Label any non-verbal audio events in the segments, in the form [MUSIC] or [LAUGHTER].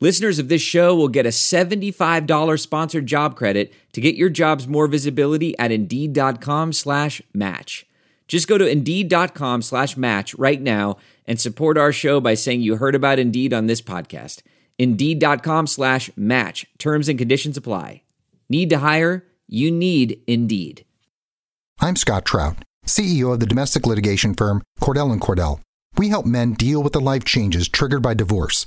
Listeners of this show will get a $75 sponsored job credit to get your jobs more visibility at Indeed.com slash match. Just go to Indeed.com slash match right now and support our show by saying you heard about Indeed on this podcast. Indeed.com slash match. Terms and conditions apply. Need to hire? You need Indeed. I'm Scott Trout, CEO of the domestic litigation firm Cordell and Cordell. We help men deal with the life changes triggered by divorce,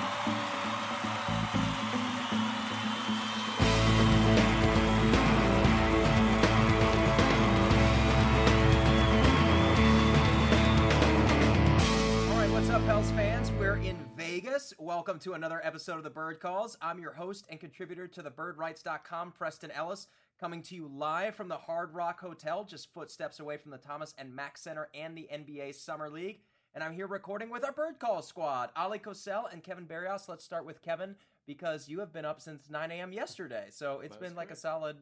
Vegas. Welcome to another episode of the Bird Calls. I'm your host and contributor to the birdwrites.com, Preston Ellis, coming to you live from the Hard Rock Hotel, just footsteps away from the Thomas and Mack Center and the NBA Summer League. And I'm here recording with our Bird Call squad, Ali Kosel and Kevin Barrios. Let's start with Kevin because you have been up since 9 a.m. yesterday. So it's been like a solid.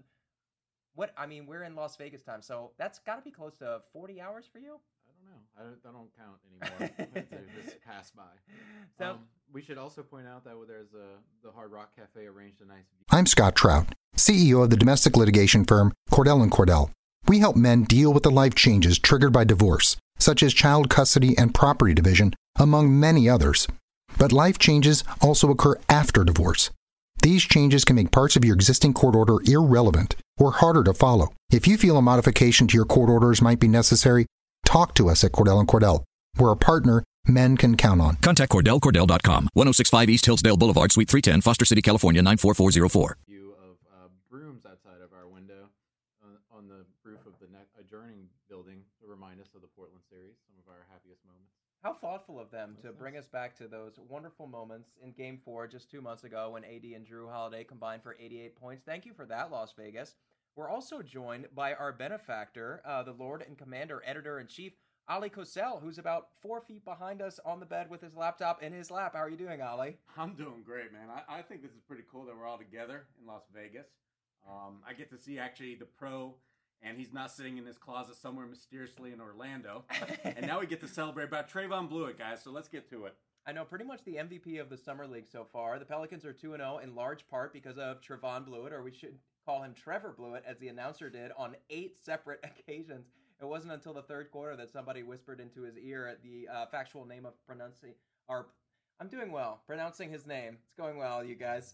What I mean, we're in Las Vegas time, so that's got to be close to 40 hours for you. I don't know. I don't, I don't count anymore. to [LAUGHS] this pass by. So- um, we should also point out that there's a the Hard Rock Cafe arranged a nice. I'm Scott Trout, CEO of the domestic litigation firm Cordell and Cordell. We help men deal with the life changes triggered by divorce, such as child custody and property division, among many others. But life changes also occur after divorce. These changes can make parts of your existing court order irrelevant or harder to follow. If you feel a modification to your court orders might be necessary, talk to us at Cordell and Cordell. We're a partner men can count on. Contact CordellCordell.com, 1065 East Hillsdale Boulevard, Suite 310, Foster City, California, 94404. view of uh, brooms outside of our window on, on the roof of the ne- adjoining building to remind us of the Portland series, some of our happiest moments. How thoughtful of them to That's bring us back to those wonderful moments in Game 4 just two months ago when AD and Jrue Holiday combined for 88 points. Thank you for that, Las Vegas. We're also joined by our benefactor, uh, the Lord and Commander, Editor in Chief, Ali Kosel, who's about four feet behind us on the bed with his laptop in his lap. How are you doing, Ali? I'm doing great, man. I, I think this is pretty cool that we're all together in Las Vegas. Um, I get to see actually the pro, and he's not sitting in his closet somewhere mysteriously in Orlando. [LAUGHS] and now we get to celebrate about Trayvon Bluiett, guys. So let's get to it. I know pretty much the MVP of the summer league so far. The Pelicans are 2 0 in large part because of Trevon Bluiett, or we should call him Trevor Bluiett, as the announcer did on eight separate [LAUGHS] occasions. It wasn't until the third quarter that somebody whispered into his ear the uh, factual name of pronouncing. Or I'm doing well pronouncing his name. It's going well, you guys.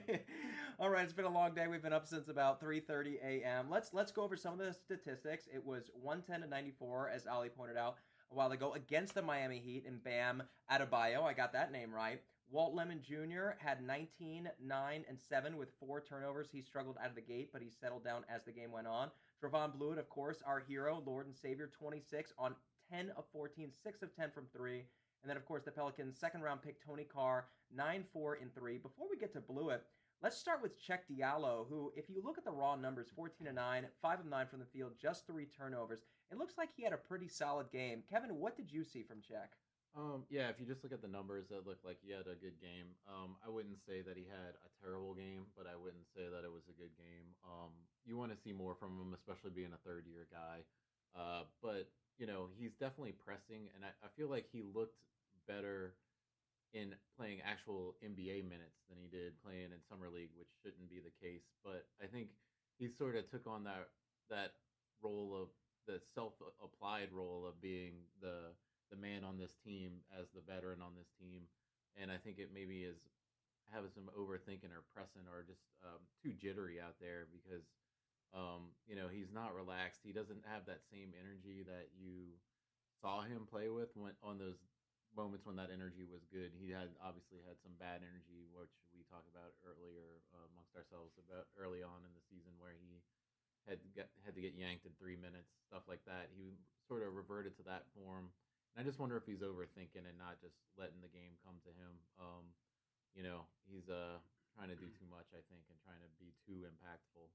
[LAUGHS] All right, it's been a long day. We've been up since about 3:30 a.m. Let's let's go over some of the statistics. It was 110 to 94, as Ali pointed out a while ago, against the Miami Heat and Bam Adebayo. I got that name right. Walt Lemon Jr. had 19, 9, and 7 with four turnovers. He struggled out of the gate, but he settled down as the game went on. Trevon Bluiett, of course, our hero, Lord and Savior, 26 on 10 of 14, 6 of 10 from 3. And then, of course, the Pelicans' second round pick, Tony Carr, 9 4 and 3. Before we get to Bluiett, let's start with Cheick Diallo, who, if you look at the raw numbers, 14 and 9, 5 of 9 from the field, just three turnovers. It looks like he had a pretty solid game. Kevin, what did you see from Cheick? Um, yeah, if you just look at the numbers, it looked like he had a good game. Um, I wouldn't say that he had a terrible game, but I wouldn't say that it was a good game. Um, you want to see more from him, especially being a third year guy. Uh, but you know, he's definitely pressing, and I, I feel like he looked better in playing actual NBA minutes than he did playing in summer league, which shouldn't be the case. But I think he sort of took on that that role of the self-applied role of being the the man on this team as the veteran on this team, and I think it maybe is having some overthinking or pressing or just um, too jittery out there because um, you know he's not relaxed. He doesn't have that same energy that you saw him play with when on those moments when that energy was good. He had obviously had some bad energy, which we talked about earlier uh, amongst ourselves about early on in the season where he had get had to get yanked in three minutes, stuff like that. He sort of reverted to that form. And I just wonder if he's overthinking and not just letting the game come to him. Um, you know, he's uh trying to do too much, I think, and trying to be too impactful.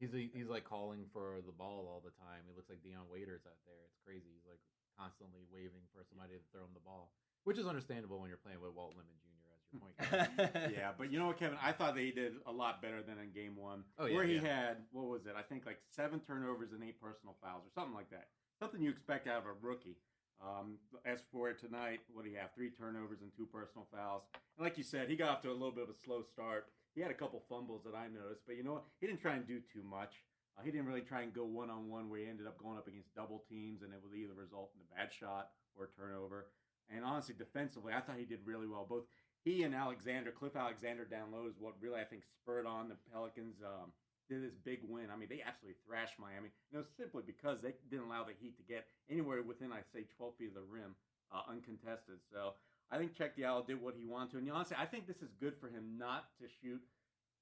He's a, he's like calling for the ball all the time. He looks like Dion Waiters out there. It's crazy. He's like constantly waving for somebody to throw him the ball, which is understandable when you're playing with Walt Lemon Jr. as your [LAUGHS] point guard. yeah, but you know what, Kevin? I thought that he did a lot better than in game one, Oh, yeah, where he yeah. had what was it? I think like seven turnovers and eight personal fouls or something like that. Something you expect out of a rookie. Um, as for tonight, what do you have? Three turnovers and two personal fouls. And like you said, he got off to a little bit of a slow start. He had a couple fumbles that I noticed, but you know what? He didn't try and do too much. Uh, he didn't really try and go one on one where he ended up going up against double teams, and it would either result in a bad shot or a turnover. And honestly, defensively, I thought he did really well. Both he and Alexander, Cliff Alexander down low is what really I think spurred on the Pelicans. Um, did this big win. I mean, they absolutely thrashed Miami. You know, simply because they didn't allow the Heat to get anywhere within, I say, 12 feet of the rim, uh, uncontested. So I think Cheick Diallo did what he wanted to. And honestly, I think this is good for him not to shoot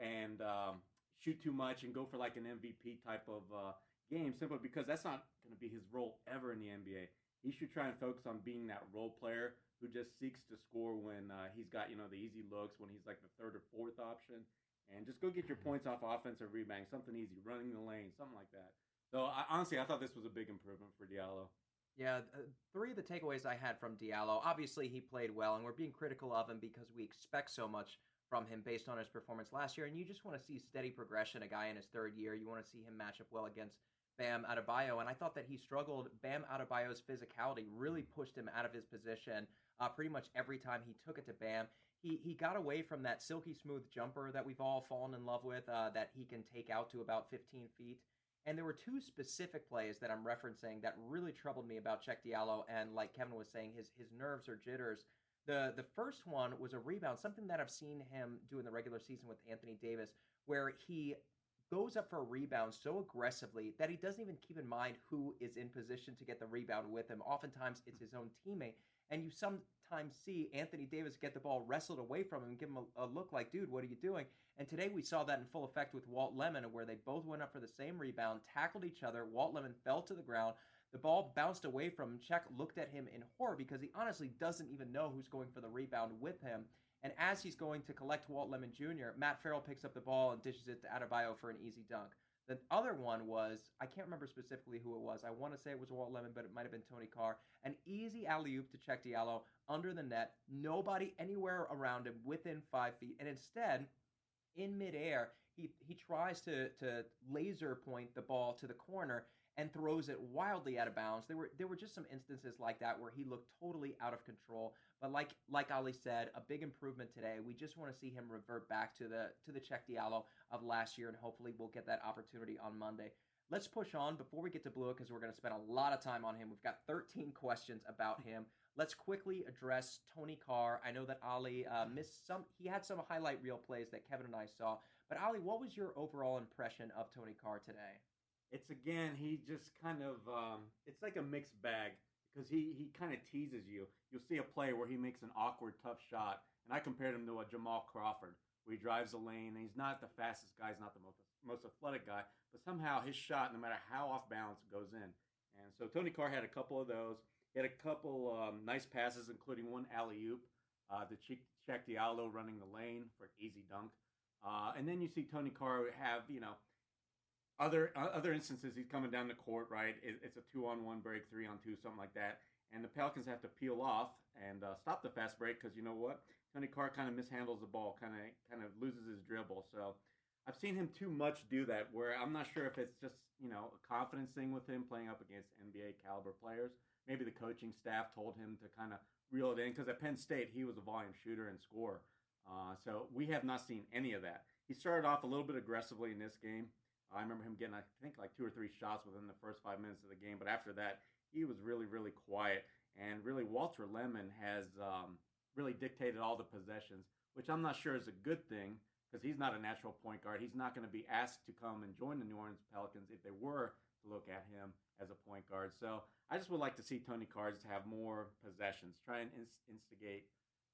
and um, shoot too much and go for like an MVP type of uh, game, simply because that's not going to be his role ever in the NBA. He should try and focus on being that role player who just seeks to score when uh, he's got you know the easy looks, when he's like the third or fourth option, and just go get your points off offense or rebounding, something easy, running the lane, something like that. So I, honestly, I thought this was a big improvement for Diallo. Yeah, uh, three of the takeaways I had from Diallo. Obviously, he played well, and we're being critical of him because we expect so much from him based on his performance last year. And you just want to see steady progression. A guy in his third year, you want to see him match up well against Bam Adebayo. And I thought that he struggled. Bam Adebayo's physicality really pushed him out of his position uh, pretty much every time he took it to Bam. He, he got away from that silky smooth jumper that we've all fallen in love with uh, that he can take out to about 15 feet. And there were two specific plays that I'm referencing that really troubled me about Cheick Diallo. And like Kevin was saying, his his nerves or jitters. The the first one was a rebound, something that I've seen him do in the regular season with Anthony Davis, where he goes up for a rebound so aggressively that he doesn't even keep in mind who is in position to get the rebound with him. Oftentimes it's his own teammate. And you sometimes see Anthony Davis get the ball wrestled away from him and give him a, a look like, dude, what are you doing? And today we saw that in full effect with Walt Lemon, where they both went up for the same rebound, tackled each other. Walt Lemon fell to the ground. The ball bounced away from him. Cheick looked at him in horror because he honestly doesn't even know who's going for the rebound with him. And as he's going to collect Walt Lemon Jr., Matt Farrell picks up the ball and dishes it to Adebayo for an easy dunk. The other one was, I can't remember specifically who it was. I want to say it was Walt Lemon, but it might have been Tony Carr. An easy alley oop to Cheick Diallo under the net. Nobody anywhere around him within five feet. And instead, in midair, he, he tries to, to laser point the ball to the corner and throws it wildly out of bounds. There were there were just some instances like that where he looked totally out of control. But like like Ali said, a big improvement today. We just want to see him revert back to the to the Cheick Diallo of last year, and hopefully we'll get that opportunity on Monday. Let's push on before we get to Blue because we're going to spend a lot of time on him. We've got 13 questions about him. Let's quickly address Tony Carr. I know that Ali uh, missed some. He had some highlight reel plays that Kevin and I saw. But Ali, what was your overall impression of Tony Carr today? It's again, he just kind of, um, it's like a mixed bag because he, he kind of teases you. You'll see a play where he makes an awkward, tough shot, and I compared him to a Jamal Crawford, where he drives the lane, and he's not the fastest guy, he's not the most, most athletic guy, but somehow his shot, no matter how off balance, goes in. And so Tony Carr had a couple of those. He had a couple um, nice passes, including one alley oop uh, to Cheick, Cheick Diallo running the lane for an easy dunk. Uh, and then you see Tony Carr have, you know, other uh, other instances he's coming down the court right? It, it's a two on one break three on two something like that. And the pelicans have to peel off and uh, stop the fast break because you know what? Tony carr kind of mishandles the ball kind of kind of loses his dribble. So i've seen him too much do that where i'm not sure if it's just you know a confidence thing with him playing up against nba caliber players. Maybe the coaching staff told him to kind of reel it in because at penn state he was a volume shooter and scorer. Uh, so we have not seen any of that. He started off a little bit aggressively in this game I remember him getting, I think, like two or three shots within the first five minutes of the game. But after that, he was really, really quiet. And really, Walter Lemon has um, really dictated all the possessions. which I'm not sure is a good thing because he's not a natural point guard. He's not going to be asked to come and join the New Orleans Pelicans if they were to look at him as a point guard. So I just would like to see Tony Cards have more possessions, try and instigate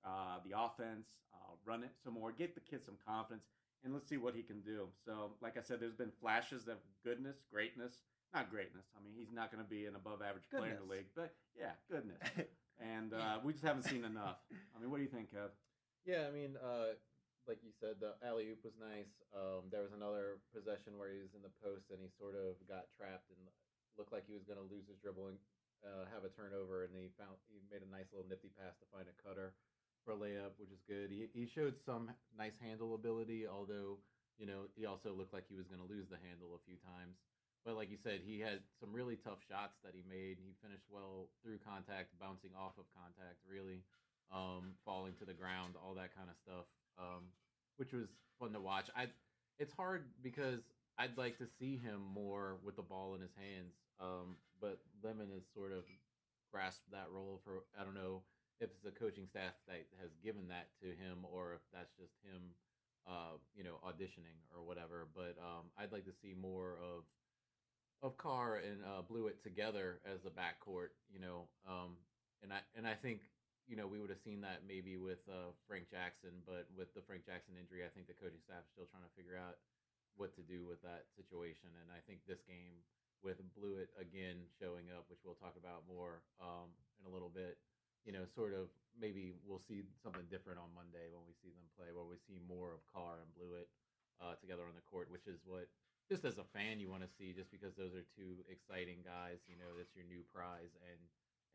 uh, the offense, uh, run it some more, get the kid some confidence, and let's see what he can do. So, like I said, there's been flashes of goodness, greatness. Not greatness. I mean, he's not going to be an above average player in the league, but yeah, goodness. [LAUGHS] and uh, we just haven't seen enough. I mean, what do you think, Kev? Yeah, I mean, uh, like you said, the alley oop was nice. Um, there was another possession where he was in the post and he sort of got trapped and looked like he was going to lose his dribble and uh, have a turnover, and he found he made a nice little nifty pass to find a cutter for a layup, which is good. He he showed some nice handle ability, although you know he also looked like he was going to lose the handle a few times. But like you said, he had some really tough shots that he made. He finished well through contact, bouncing off of contact, really um, falling to the ground, all that kind of stuff, um, which was fun to watch. I it's hard because I'd like to see him more with the ball in his hands, um, but Lemon has sort of grasped that role for I don't know if it's the coaching staff that has given that to him or if that's just him, uh, you know, auditioning or whatever. But um, I'd like to see more of of Carr and uh, together as the backcourt, you know. Um, and I and I think you know we would have seen that maybe with uh, Frank Jackson, but with the Frank Jackson injury, I think the coaching staff is still trying to figure out what to do with that situation. And I think this game with Bluiett again showing up, which we'll talk about more um, in a little bit, you know, sort of maybe we'll see something different on Monday when we see them play, where we see more of Carr and Bluiett uh, together on the court, which is what just as a fan you want to see, just because those are two exciting guys. You know, that's your new prize and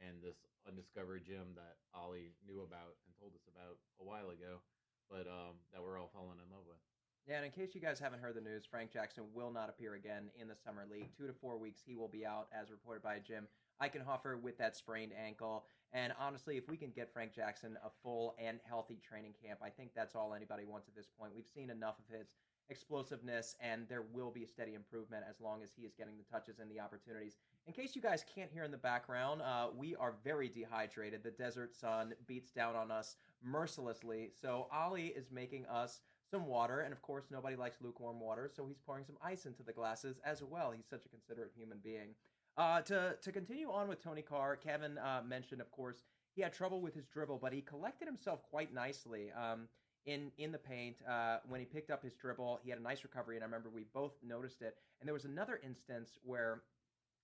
and this undiscovered gem that Ollie knew about and told us about a while ago, but um, that we're all falling in love with. Yeah, and in case you guys haven't heard the news, Frank Jackson will not appear again in the summer league. Two to four weeks, he will be out, as reported by Jim Eichenhofer with that sprained ankle. And honestly, if we can get Frank Jackson a full and healthy training camp, I think that's all anybody wants at this point. We've seen enough of his explosiveness, and there will be a steady improvement as long as he is getting the touches and the opportunities. In case you guys can't hear in the background, uh, we are very dehydrated. The desert sun beats down on us mercilessly. So Ollie is making us some water, and of course, nobody likes lukewarm water, so he's pouring some ice into the glasses as well. He's such a considerate human being. Uh, to to continue on with Tony Carr, Kevin uh, mentioned, of course, he had trouble with his dribble, but he collected himself quite nicely um, in in the paint uh, when he picked up his dribble. He had a nice recovery, and I remember we both noticed it. And there was another instance where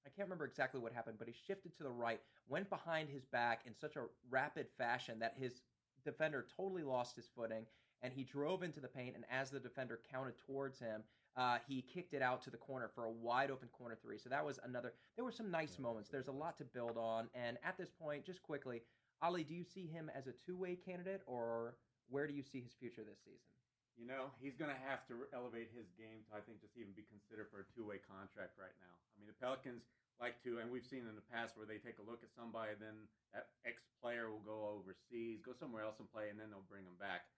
I can't remember exactly what happened, but he shifted to the right, went behind his back in such a rapid fashion that his defender totally lost his footing, and he drove into the paint. And as the defender counted towards him, uh, he kicked it out to the corner for a wide open corner three. So that was another. There were some nice yeah, moments. There's a lot to build on. And at this point, just quickly, Ali, do you see him as a two way candidate, or where do you see his future this season? You know, he's going to have to elevate his game to, I think, just even be considered for a two way contract right now. I mean, the Pelicans like to, and we've seen in the past where they take a look at somebody, then that ex player will go overseas, go somewhere else and play, and then they'll bring him back.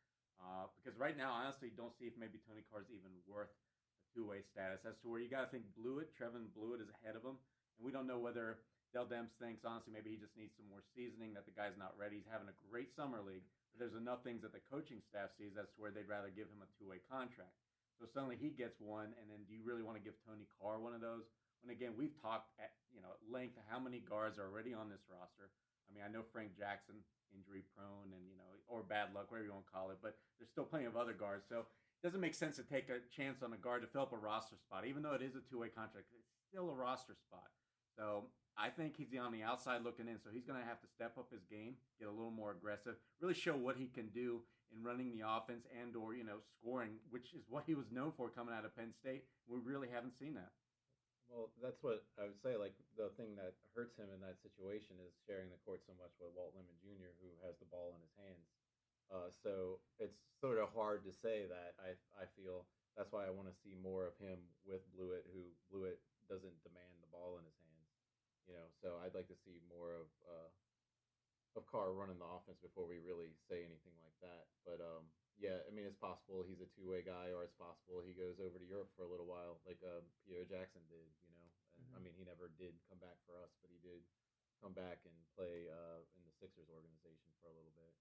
Uh, because right now, I honestly don't see if maybe Tony Carr's even worth two way status as to where you got to think Bluiett, Trevin Bluiett is ahead of him. And we don't know whether Dell Demps thinks, honestly, maybe he just needs some more seasoning, that the guy's not ready. He's having a great summer league, but there's enough things that the coaching staff sees as to where they'd rather give him a two way contract. So suddenly he gets one, and then do you really want to give Tony Carr one of those? When again, we've talked at you know at length how many guards are already on this roster. I mean, I know Frank Jackson injury prone and you know or bad luck, whatever you want to call it, but there's still plenty of other guards. So doesn't make sense to take a chance on a guard to fill up a roster spot, even though it is a two way contract. It's still a roster spot. So I think he's on the outside looking in. So he's going to have to step up his game, get a little more aggressive, really show what he can do in running the offense and or you know scoring, which is what he was known for coming out of Penn State. We really haven't seen that. Well, that's what I would say. Like the thing that hurts him in that situation is sharing the court so much with Walt Lemon Jr., who has the ball in his hands. Uh, so it's sort of hard to say that. I I feel that's why I want to see more of him with Bluiett, who Bluiett doesn't demand the ball in his hands. You know, so I'd like to see more of uh, of Carr running the offense before we really say anything like that. But um, yeah, I mean, it's possible he's a two way guy, or it's possible he goes over to Europe for a little while, like uh, Pierre Jackson did. You know, and mm-hmm. I mean, he never did come back for us, but he did come back and play uh, in the Sixers organization for a little bit.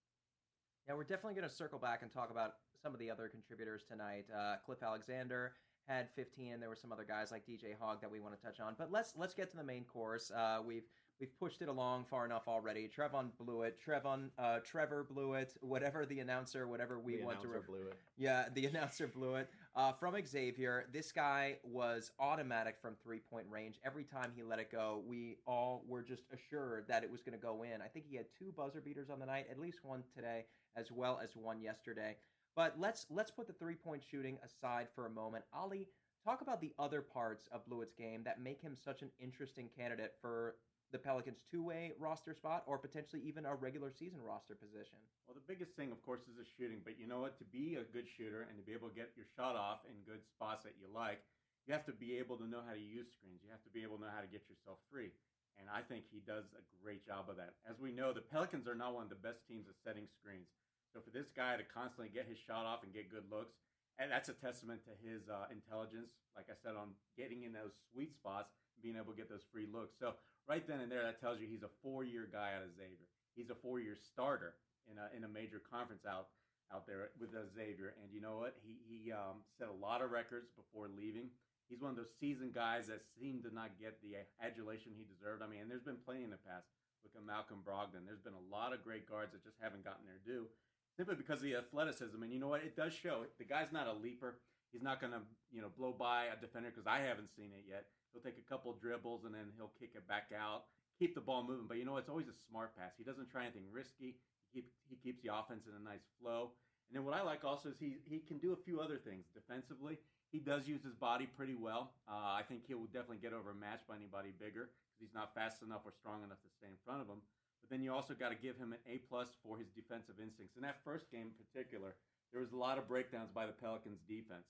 Yeah, we're definitely going to circle back and talk about some of the other contributors tonight. Uh, Cliff Alexander had 15. There were some other guys like DJ Hogg that we want to touch on. But let's let's get to the main course. Uh, we've we've pushed it along far enough already. Trevon blew it. Trevon, uh, Trevor blew it. Whatever the announcer, whatever we The want to. Ref- blew it. yeah, the [LAUGHS] announcer blew it. Uh, from Xavier, this guy was automatic from three point range. Every time he let it go, we all were just assured that it was going to go in. I think he had two buzzer beaters on the night, at least one today, as well as one yesterday. But let's let's put the three point shooting aside for a moment. Ali, talk about the other parts of Bluiett's game that make him such an interesting candidate for the Pelicans' two way roster spot or potentially even a regular season roster position. Well, the biggest thing, of course, is the shooting. But you know what? To be a good shooter and to be able to get your shot off in good spots that you like, you have to be able to know how to use screens. You have to be able to know how to get yourself free. And I think he does a great job of that. As we know, the Pelicans are not one of the best teams at setting screens. So for this guy to constantly get his shot off and get good looks, and that's a testament to his uh, intelligence. Like I said, on getting in those sweet spots, being able to get those free looks. So right then and there, that tells you he's a four-year guy out of Xavier. He's a four-year starter in a in a major conference out out there with Xavier. And you know what? He he um, set a lot of records before leaving. He's one of those seasoned guys that seemed to not get the adulation he deserved. I mean, and there's been plenty in the past. Look at Malcolm Brogdon. There's been a lot of great guards that just haven't gotten their due simply because of the athleticism. And you know what? It does show. The guy's not a leaper. He's not going to, you know, blow by a defender because I haven't seen it yet. He'll take a couple dribbles and then he'll kick it back out, keep the ball moving. But you know, it's always a smart pass. He doesn't try anything risky. He, keep, he keeps the offense in a nice flow. And then what I like also is he he can do a few other things defensively. He does use his body pretty well. Uh, I think he will definitely get overmatched by anybody bigger because he's not fast enough or strong enough to stay in front of him. But then you also got to give him an A plus for his defensive instincts. In that first game in particular, there was a lot of breakdowns by the Pelicans defense,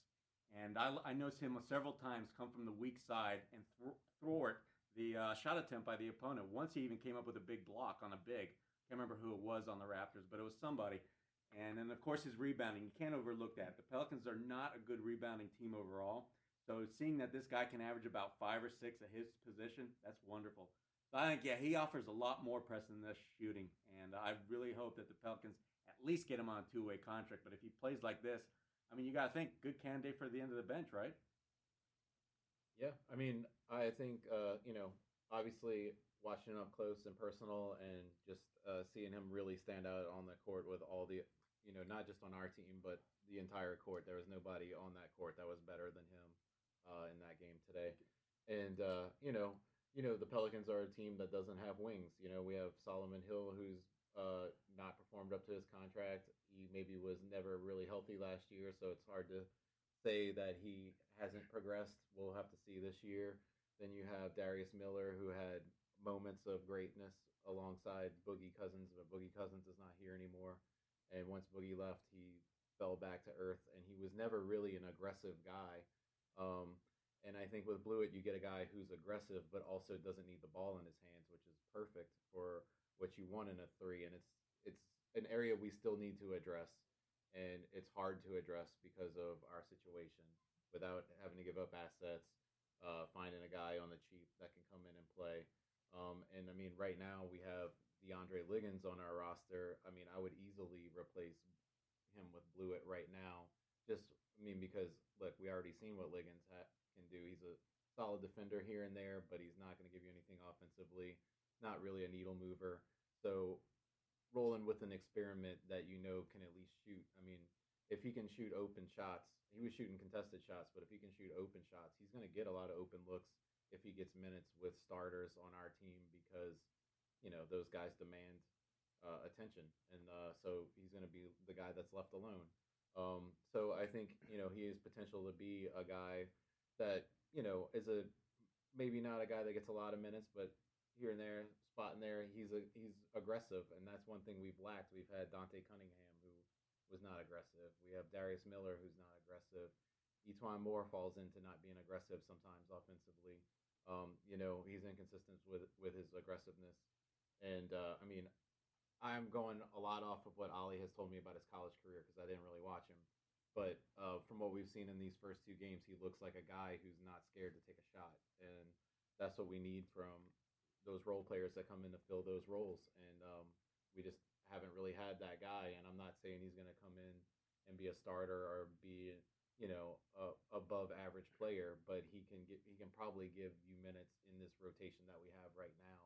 and I, I noticed him several times come from the weak side and th- thwart the uh, shot attempt by the opponent. Once he even came up with a big block on a big. I can't remember who it was on the Raptors, but it was somebody. And then of course his rebounding. You can't overlook that. The Pelicans are not a good rebounding team overall. So seeing that this guy can average about five or six at his position, that's wonderful. So I think yeah, he offers a lot more press than this shooting, and I really hope that the Pelicans at least get him on a two-way contract. But if he plays like this, I mean, you got to think good candidate for the end of the bench, right? Yeah, I mean, I think uh, you know, obviously watching him up close and personal, and just uh, seeing him really stand out on the court with all the, you know, not just on our team, but the entire court. There was nobody on that court that was better than him uh, in that game today. And uh, you know, you know, the Pelicans are a team that doesn't have wings. You know, we have Solomon Hill, who's uh, not performed up to his contract. He maybe was never really healthy last year, so it's hard to say that he hasn't progressed. We'll have to see this year. Then you have Darius Miller, who had moments of greatness alongside Boogie Cousins, but Boogie Cousins is not here anymore. And once Boogie left, he fell back to earth, and he was never really an aggressive guy. Um, and I think with Bluiett, you get a guy who's aggressive, but also doesn't need the ball in his hands, which is perfect for what you want in a three. And it's it's an area we still need to address, and it's hard to address because of our situation without having to give up assets, uh, finding a guy on the cheap that can come in and play. Um, and I mean, right now we have DeAndre Liggins on our roster. I mean, I would easily replace him with Bluiett right now. Just, I mean, because look, we already seen what Liggins ha- can do. He's a solid defender here and there, but he's not going to give you anything offensively. Not really a needle mover. So rolling with an experiment that you know can at least shoot. I mean, if he can shoot open shots, he was shooting contested shots, but if he can shoot open shots, he's going to get a lot of open looks if he gets minutes with starters on our team because you know those guys demand uh, attention, and uh, so he's going to be the guy that's left alone. Um, so I think you know he has potential to be a guy that you know is a maybe not a guy that gets a lot of minutes, but here and there, spot in there, he's a he's aggressive, and that's one thing we've lacked. We've had Dante Cunningham who was not aggressive. We have Darius Miller who's not aggressive. E'Twaun Moore falls into not being aggressive sometimes offensively. Um, you know, he's inconsistent with with his aggressiveness, and uh, I mean, I'm going a lot off of what Ali has told me about his college career because I didn't really watch him. But uh, from what we've seen in these first two games, he looks like a guy who's not scared to take a shot, and that's what we need from those role players that come in to fill those roles. And um, we just haven't really had that guy. And I'm not saying he's going to come in and be a starter or be you know a above average player, but he can get he can probably give you minutes in this rotation that we have right now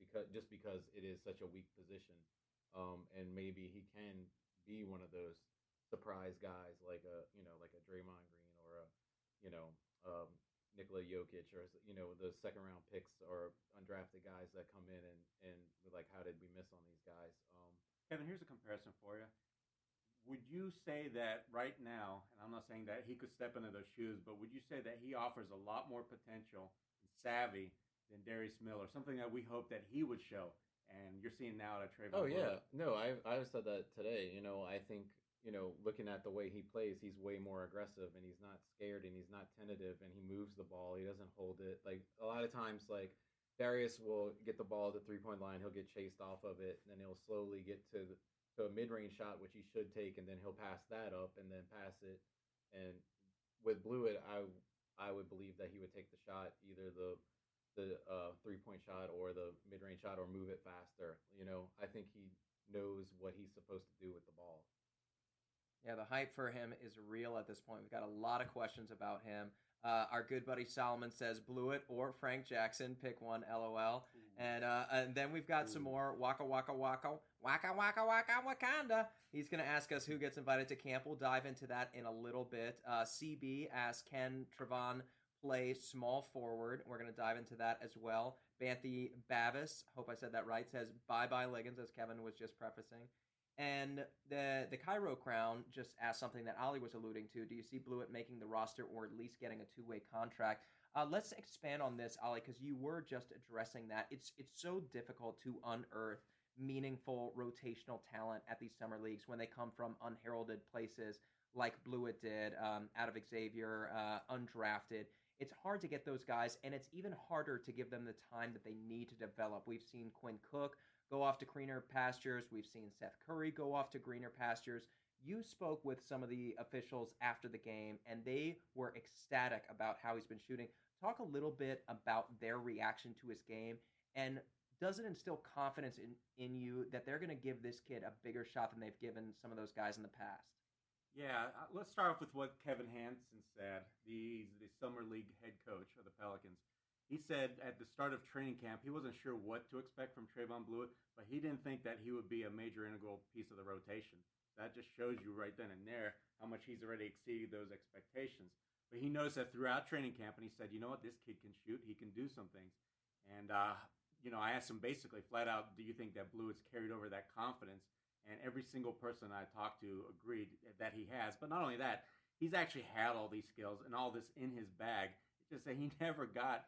because just because it is such a weak position, um, and maybe he can be one of those surprise guys like a you know like a Draymond Green or a you know um, Nikola Jokic or you know the second round picks or undrafted guys that come in and and like how did we miss on these guys? Um, Kevin, here's a comparison for you. Would you say that right now, and I'm not saying that he could step into those shoes, but would you say that he offers a lot more potential and savvy than Darius Miller, something that we hope that he would show? And you're seeing now at a Trayvon. Oh yeah, no, I I've said that today. You know, I think you know, looking at the way he plays, he's way more aggressive and he's not scared and he's not tentative and he moves the ball. He doesn't hold it. Like a lot of times, like Darius will get the ball at the three point line, he'll get chased off of it, and then he'll slowly get to to a mid range shot, which he should take, and then he'll pass that up and then pass it. And with Bluiett, I I would believe that he would take the shot, either the the uh, three point shot or the mid range shot, or move it faster. You know, I think he knows what he's supposed to do with the ball. Yeah, the hype for him is real at this point. We've got a lot of questions about him. Uh, our good buddy Solomon says Bluiett or Frank Jackson, pick one, lol. And uh, and then we've got Ooh. some more Waka Waka Waka Waka Waka Waka Wakanda. He's going to ask us who gets invited to camp. We'll dive into that in a little bit. Uh, CB asks Can Trevon play small forward? We're going to dive into that as well. Banthy Bavis, hope I said that right, says bye bye Liggins, as Kevin was just prefacing. And the the Cairo Crown just asked something that Ali was alluding to. Do you see Bluiett making the roster or at least getting a two way contract? Uh, let's expand on this, Ali, because you were just addressing that. It's it's so difficult to unearth meaningful rotational talent at these summer leagues when they come from unheralded places like Bluiett did, um, out of Xavier, uh, undrafted. It's hard to get those guys, and it's even harder to give them the time that they need to develop. We've seen Quinn Cook go off to greener pastures. We've seen Seth Curry go off to greener pastures. You spoke with some of the officials after the game, and they were ecstatic about how he's been shooting. Talk a little bit about their reaction to his game, and does it instill confidence in, in you that they're going to give this kid a bigger shot than they've given some of those guys in the past? Yeah, uh, let's start off with what Kevin Hanson said. He's the summer league head coach of the Pelicans. He said at the start of training camp he wasn't sure what to expect from Trayvon Bluiett, but he didn't think that he would be a major integral piece of the rotation. That just shows you right then and there how much he's already exceeded those expectations. But he knows that throughout training camp, and he said, you know what, this kid can shoot. He can do some things. And, uh, you know, I asked him basically flat out, do you think that Bluiett's carried over that confidence? And every single person I talked to agreed that he has. But not only that, he's actually had all these skills and all this in his bag. It's just that he [LAUGHS] never got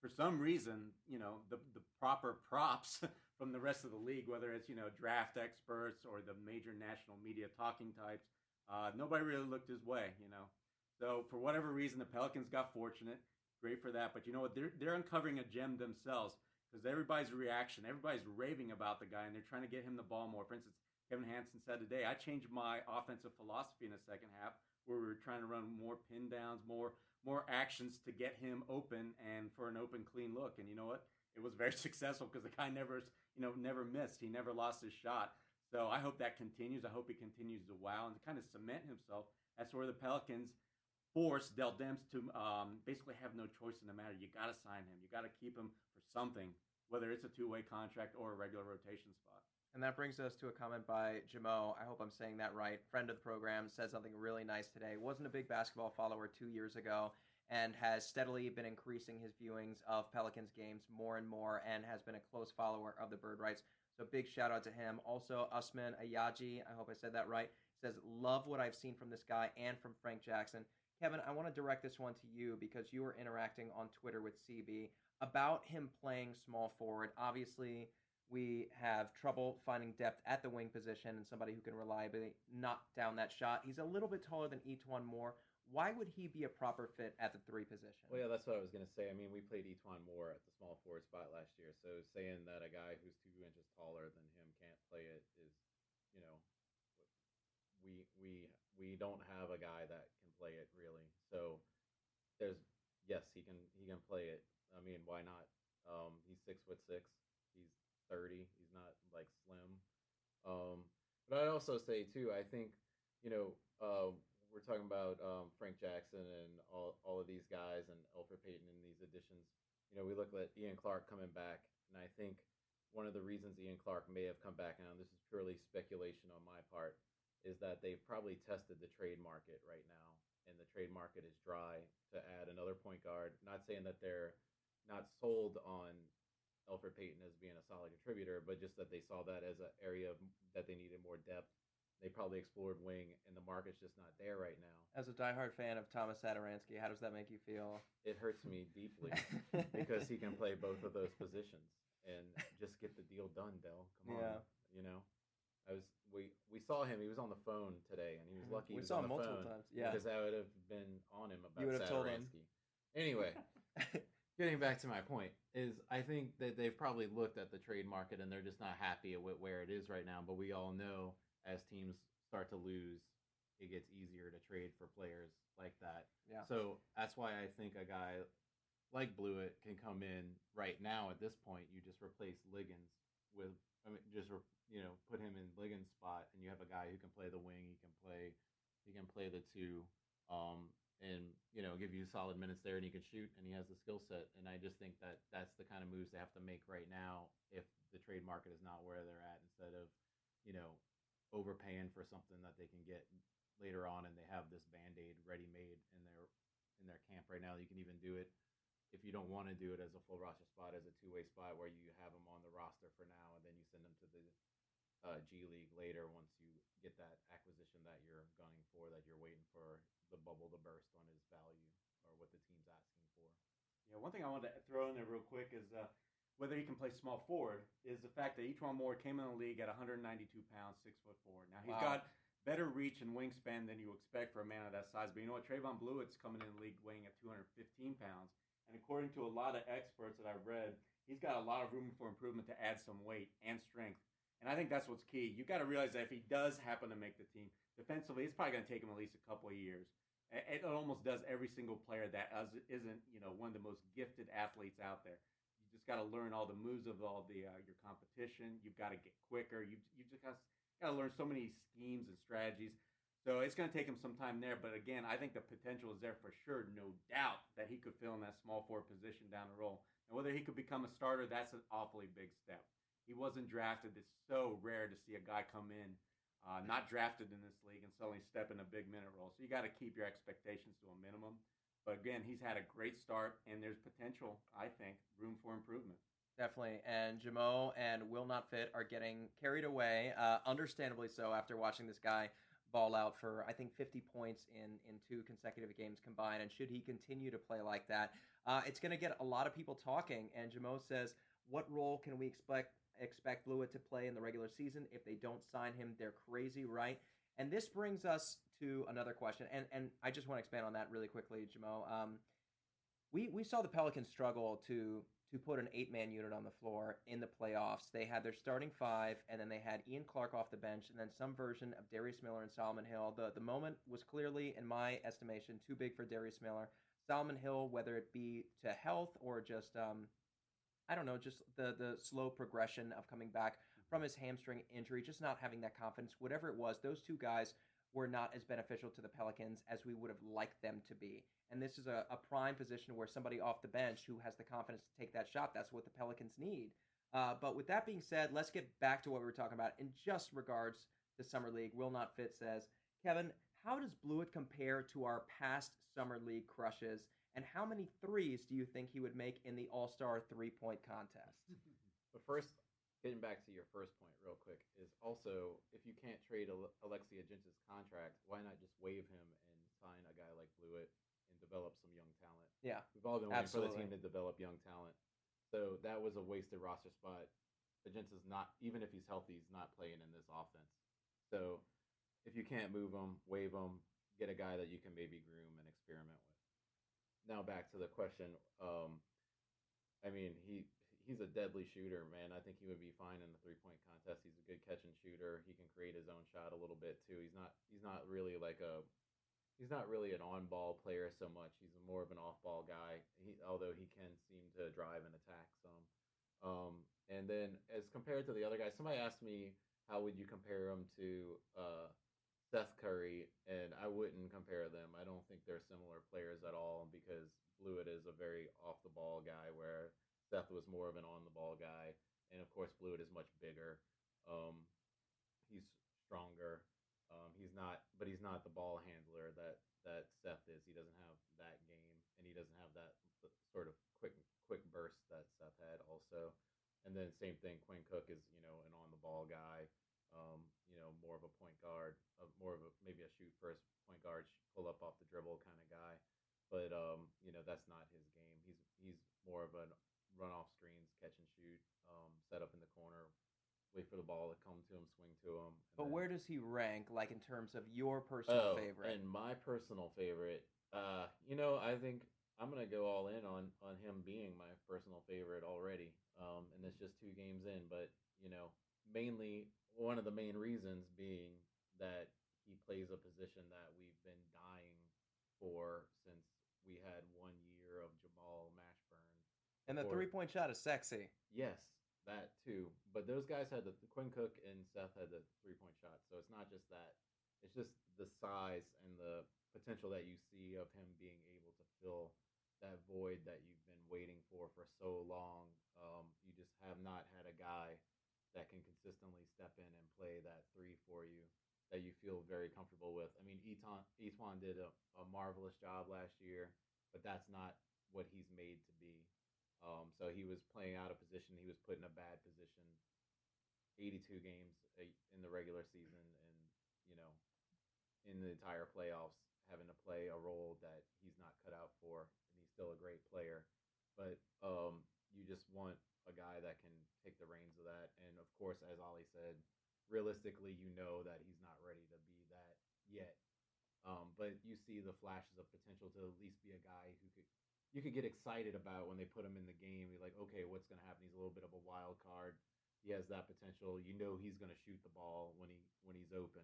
for some reason, you know, the, the proper props [LAUGHS] from the rest of the league, whether it's, you know, draft experts or the major national media talking types, uh, nobody really looked his way, you know. So for whatever reason, the Pelicans got fortunate. Great for that. But you know what? They're, they're uncovering a gem themselves because everybody's reaction, everybody's raving about the guy and they're trying to get him the ball more. For instance, Kevin Hanson said today, I changed my offensive philosophy in the second half where we were trying to run more pin downs, more more actions to get him open and for an open, clean look. And you know what? It was very [LAUGHS] successful because the guy never, you know, never missed. He never lost his shot. So I hope that continues. I hope he continues to wow and to kind of cement himself as where the Pelicans force Dell Demps to um, basically have no choice in the matter. You got to sign him. You got to keep him for something, whether it's a two-way contract or a regular rotation spot. And that brings us to a comment by Jamo. I hope I'm saying that right. Friend of the program said something really nice today. Wasn't a big basketball follower two years ago and has steadily been increasing his viewings of Pelicans games more and more and has been a close follower of the Bird Writes. So big shout out to him. Also, Usman Ayaji, I hope I said that right, says, Love what I've seen from this guy and from Frank Jackson. Kevin, I want to direct this one to you because you were interacting on Twitter with CB about him playing small forward. Obviously, we have trouble finding depth at the wing position and somebody who can reliably knock down that shot. He's a little bit taller than E'Twaun Moore. Why would he be a proper fit at the three position? Well, yeah, that's what I was going to say. I mean, we played E'Twaun Moore at the small forward spot last year, so saying that a guy who's two inches taller than him can't play it is, you know, we we we don't have a guy that can play it really. So there's yes, he can he can play it. I mean, why not? Um, he's six foot six. 30. He's not like slim. Um, but I'd also say too, I think you know uh, we're talking about um, Frank Jackson and all all of these guys and Elfrid Payton and these additions. You know, we look at Ian Clark coming back, and I think one of the reasons Ian Clark may have come back, now this is purely speculation on my part, is that they've probably tested the trade market right now, and the trade market is dry to add another point guard. Not saying that they're not sold on Elfrid Payton as being a solid contributor, but just that they saw that as an area of, that they needed more depth. They probably explored wing, and the market's just not there right now. As a diehard fan of Thomas Satoransky, how does that make you feel? It hurts me deeply [LAUGHS] because he can play both of those positions and just get the deal done, Dell. Come on, Yeah. you know. I was we we saw him. He was on the phone today, and he was mm-hmm. lucky. he we was saw on him the multiple phone times. Yeah. because I would have been on him about You would have told him. Satoransky. Anyway, [LAUGHS] getting back to my point is I think that they've probably looked at the trade market and they're just not happy with where it is right now. But we all know as teams start to lose, it gets easier to trade for players like that. Yeah. So that's why I think a guy like Bluiett can come in right now at this point. You just replace Liggins with, I mean, just you know, put him in Liggins' spot, and you have a guy who can play the wing. He can play, he can play the two, um, and you know, give you solid minutes there, and he can shoot, and he has the skill set. And I just think that that's the kind of moves they have to make right now if the trade market is not where they're at. Instead of, you know, overpaying for something that they can get later on, and they have this band aid ready made in their in their camp right now. You can even do it if you don't want to do it as a full roster spot, as a two way spot where you have them on the roster for now, and then you send them to the uh, G League later once you get that acquisition that you're gunning for, that you're waiting for the bubble to burst on his value or what the team's asking for. Yeah, one thing I wanted to throw in there real quick is uh, whether he can play small forward is the fact that E'Twaun Moore came in the league at 192 pounds, six foot four. Now he's Wow. got better reach and wingspan than you expect for a man of that size. But you know what? Trayvon Bluiett's coming in the league weighing at 215 pounds, and according to a lot of experts that I've read, he's got a lot of room for improvement to add some weight and strength. And I think that's what's key. You got to realize that if he does happen to make the team defensively, it's probably going to take him at least a couple of years. It almost does every single player that is- isn't, you know, one of the most gifted athletes out there. You just got to learn all the moves of all the uh, your competition. You've got to get quicker. You you just got got to learn so many schemes and strategies. So it's going to take him some time there. But again, I think the potential is there for sure. No doubt that he could fill in that small forward position down the road. And whether he could become a starter, that's an awfully big step. He wasn't drafted. It's so rare to see a guy come in, uh, not drafted in this league, and suddenly step in a big minute role. So you got to keep your expectations to a minimum. But again, he's had a great start, and there's potential, I think, room for improvement. Definitely. And Jamo and Will Not Fit are getting carried away, uh, understandably so, after watching this guy ball out for, I think, 50 points in, in two consecutive games combined. And should he continue to play like that, uh, it's going to get a lot of people talking. And Jamo says, what role can we expect expect Bluiett to play in the regular season? If they don't sign him, they're crazy, right? And this brings us to another question. And, and I just want to expand on that really quickly, Jamo. Um, we, we saw the Pelicans struggle to to put an eight man unit on the floor in the playoffs. They had their starting five, and then they had Ian Clark off the bench, and then some version of Darius Miller and Solomon Hill. The the moment was clearly, in my estimation, too big for Darius Miller. Solomon Hill, whether it be to health or just um, I don't know, just the the slow progression of coming back from his hamstring injury, just not having that confidence, whatever it was, those two guys were not as beneficial to the Pelicans as we would have liked them to be. And this is a, a prime position where somebody off the bench who has the confidence to take that shot, that's what the Pelicans need. Uh, but with that being said, let's get back to what we were talking about in just regards to Summer League. Will Not Fit says, Kevin, how does Bluiett compare to our past Summer League crushes? And how many threes do you think he would make in the All Star three point contest? [LAUGHS] But first, getting back to your first point real quick is also if you can't trade Ale- Alexis Ajinça's contract, why not just waive him and sign a guy like Bluiett and develop some young talent? Yeah, We've all been waiting for the team to develop young talent. So that was a wasted roster spot. Jintz is not, even if he's healthy, he's not playing in this offense. So if you can't move them, waive them, get a guy that you can maybe groom and experiment with. Now back to the question. Um, I mean, he he's a deadly shooter, man. I think he would be fine in the three point contest. He's a good catch and shooter. He can create his own shot a little bit too. He's not he's not really like a he's not really an on ball player so much. He's more of an off ball guy. He although he can seem to drive and attack some. Um, and then as compared to the other guys, somebody asked me how would you compare him to uh, Seth Curry? And I wouldn't compare them. I don't think they're similar players at all because Bluiett is a very off the ball guy, where Seth was more of an on the ball guy, and of course Bluiett is much bigger. Um, he's stronger. Um, he's not, but he's not the ball handler that that Seth is. He doesn't have that game, and he doesn't have that sort of quick quick burst that Seth had also. And then same thing, Quinn Cook is you know an on the ball guy, um, you know more of a point guard, uh, more of a maybe a shoot first point guard, pull up off the dribble kind of guy. But um, you know that's not his game. He's he's more of a run off screens, catch and shoot, um, set up in the corner, wait for the ball to come to him, swing to him. But then- where does he rank, like in terms of your personal Oh, favorite? And my personal favorite, uh, you know, I think I'm gonna go all in on on him being my personal favorite already. Um, and it's just two games in, but you know, mainly one of the main reasons being that he plays a position that we've been dying for since we had one year of Jamal Mashburn. and the before- three point shot is sexy. Yes, that too. But those guys had the Quinn Cook and Seth had the three point shot. So it's not just that. It's just the size and the potential that you see of him being able to fill that void that you've been waiting for for so long. Um, you just have not had a guy that can consistently step in and play that three for you that you feel very comfortable with. I mean, Eton E'Twaun did a, a marvelous job last year, but that's not what he's made to be. Um, so he was playing out of position. He was put in a bad position. 82 games in the regular season, and you know, in the entire playoffs, having to play a role that he's not cut out for, and he's still a great player. But um, you just want a guy that can take the reins of that. And of course, as Ollie said, realistically, you know that he's not ready to be that yet. Um, but you see the flashes of potential to at least be a guy who could you could get excited about when they put him in the game. You're like, okay, what's going to happen? He's a little bit of a wild card. He has that potential. You know he's going to shoot the ball when he when he's open,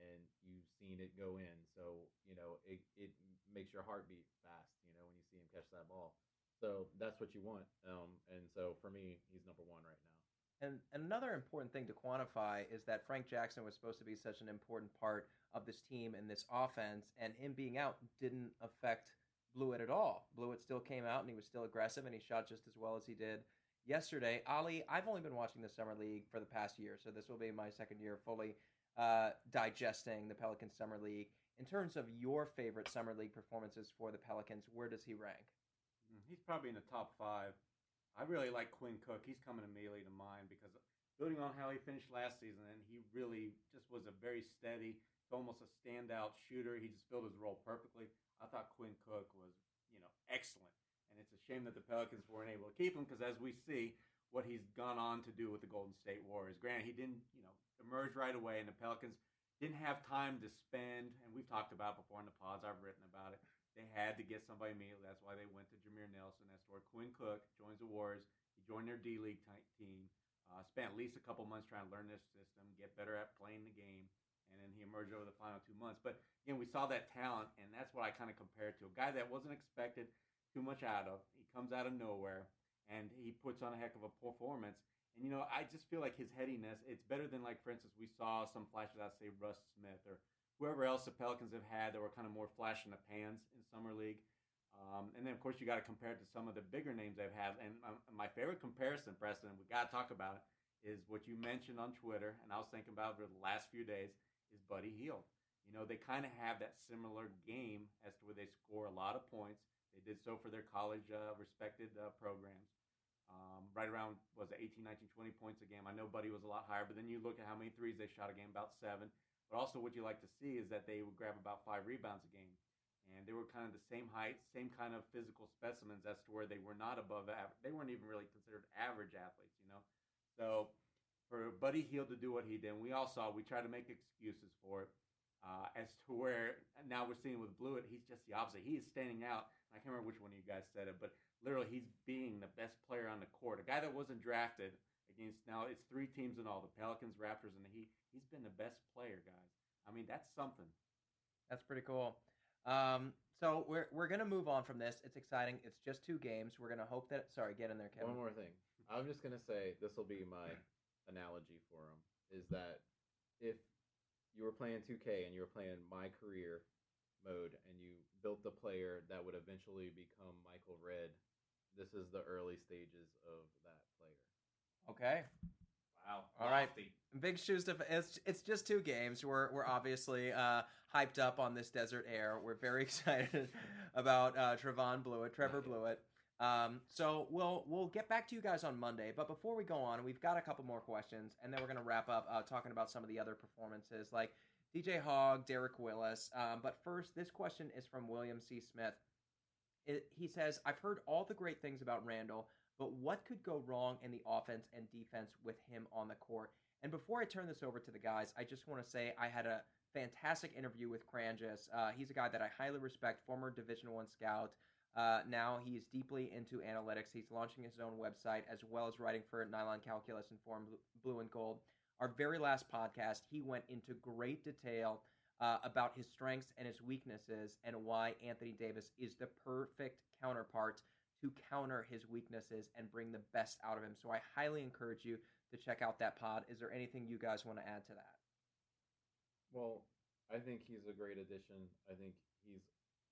and you've seen it go in. So you know it it makes your heart beat fast. You know when you see him catch that ball. So that's what you want. Um, and so for me, he's number one right now. And another important thing to quantify is that Frank Jackson was supposed to be such an important part of this team and this offense, and him being out didn't affect Bluiett at all. Bluiett still came out and he was still aggressive and he shot just as well as he did yesterday. Ollie, I've only been watching the Summer League for the past year, so this will be my second year fully uh, digesting the Pelicans Summer League. In terms of your favorite Summer League performances for the Pelicans, where does he rank? Mm, He's probably in the top five. I really like Quinn Cook. He's coming immediately to mind because building on how he finished last season, and he really just was a very steady, almost a standout shooter. He just filled his role perfectly. I thought Quinn Cook was, you know, excellent, and it's a shame that the Pelicans weren't able to keep him because, as we see, what he's gone on to do with the Golden State Warriors. Granted, he didn't, you know, emerge right away, and the Pelicans didn't have time to spend. And we've talked about before in the pods. I've written about it. They had to get somebody immediately. That's why they went to Jameer Nelson. That's where Quinn Cook joins the Warriors. He joined their D League ty- team. Uh, spent at least a couple months trying to learn this system, get better at playing the game, and then he emerged over the final two months. But again, we saw that talent, and that's what I kind of compared to a guy that wasn't expected too much out of. He comes out of nowhere, and he puts on a heck of a performance. And you know, I just feel like his headiness. It's better than like, for instance, we saw some flashes. I say Russ Smith or whoever else the Pelicans have had that were kind of more flash in the pans in summer league. Um, and then of course you got to compare it to some of the bigger names they've had. And um, my favorite comparison, Preston, we got to talk about is what you mentioned on Twitter, and I was thinking about for the last few days. Is Buddy Hield? You know, they kind of have that similar game as to where they score a lot of points. They did so for their college uh, respected uh, programs. Um, right around was it 18, 19, 20 points a game. I know Buddy was a lot higher, but then you look at how many threes they shot a game, about seven. But also, what you like to see is that they would grab about five rebounds a game, and they were kind of the same height, same kind of physical specimens as to where they were not above average. They weren't even really considered average athletes, you know. So for Buddy Hield to do what he did, we all saw, we tried to make excuses for it. Uh, as to where now we're seeing with Bluiett, he's just the opposite. He is standing out. I can't remember which one of you guys said it, but literally he's being the best player on the court. A guy that wasn't drafted against now it's three teams in all the Pelicans, Raptors, and the Heat. He's been the best player, guys. I mean, that's something. That's pretty cool. Um, so we're we're gonna move on from this. It's exciting. It's just two games. We're gonna hope that. Sorry, get in there, Kevin. One more thing. I'm just gonna say this will be my analogy for him is that if you were playing 2K and you were playing my career mode and you built the player that would eventually become Michael Redd, this is the early stages of that player. Okay. Wow. All right. Big shoes to. It's it's just two games. We're we're obviously uh, hyped up on this desert air. We're very [LAUGHS] excited about uh, Trevon Bluiett, Trevor Bluiett. Um, so we'll we'll get back to you guys on Monday. But before we go on, we've got a couple more questions, and then we're gonna wrap up uh, talking about some of the other performances like DJ Hogg, Derek Willis. Um, but first, this question is from William C. Smith. It, he says, "I've heard all the great things about Randle." But what could go wrong in the offense and defense with him on the court? And before I turn this over to the guys, I just want to say I had a fantastic interview with Kranjis. Uh, he's a guy that I highly respect, former Division One scout. Uh, now he's deeply into analytics. He's launching his own website as well as writing for Nylon Calculus and Forum Blue and Gold. Our very last podcast, he went into great detail uh, about his strengths and his weaknesses and why Anthony Davis is the perfect counterpart to counter his weaknesses and bring the best out of him. So I highly encourage you to check out that pod. Is there anything you guys want to add to that? Well, I think he's a great addition. I think he's,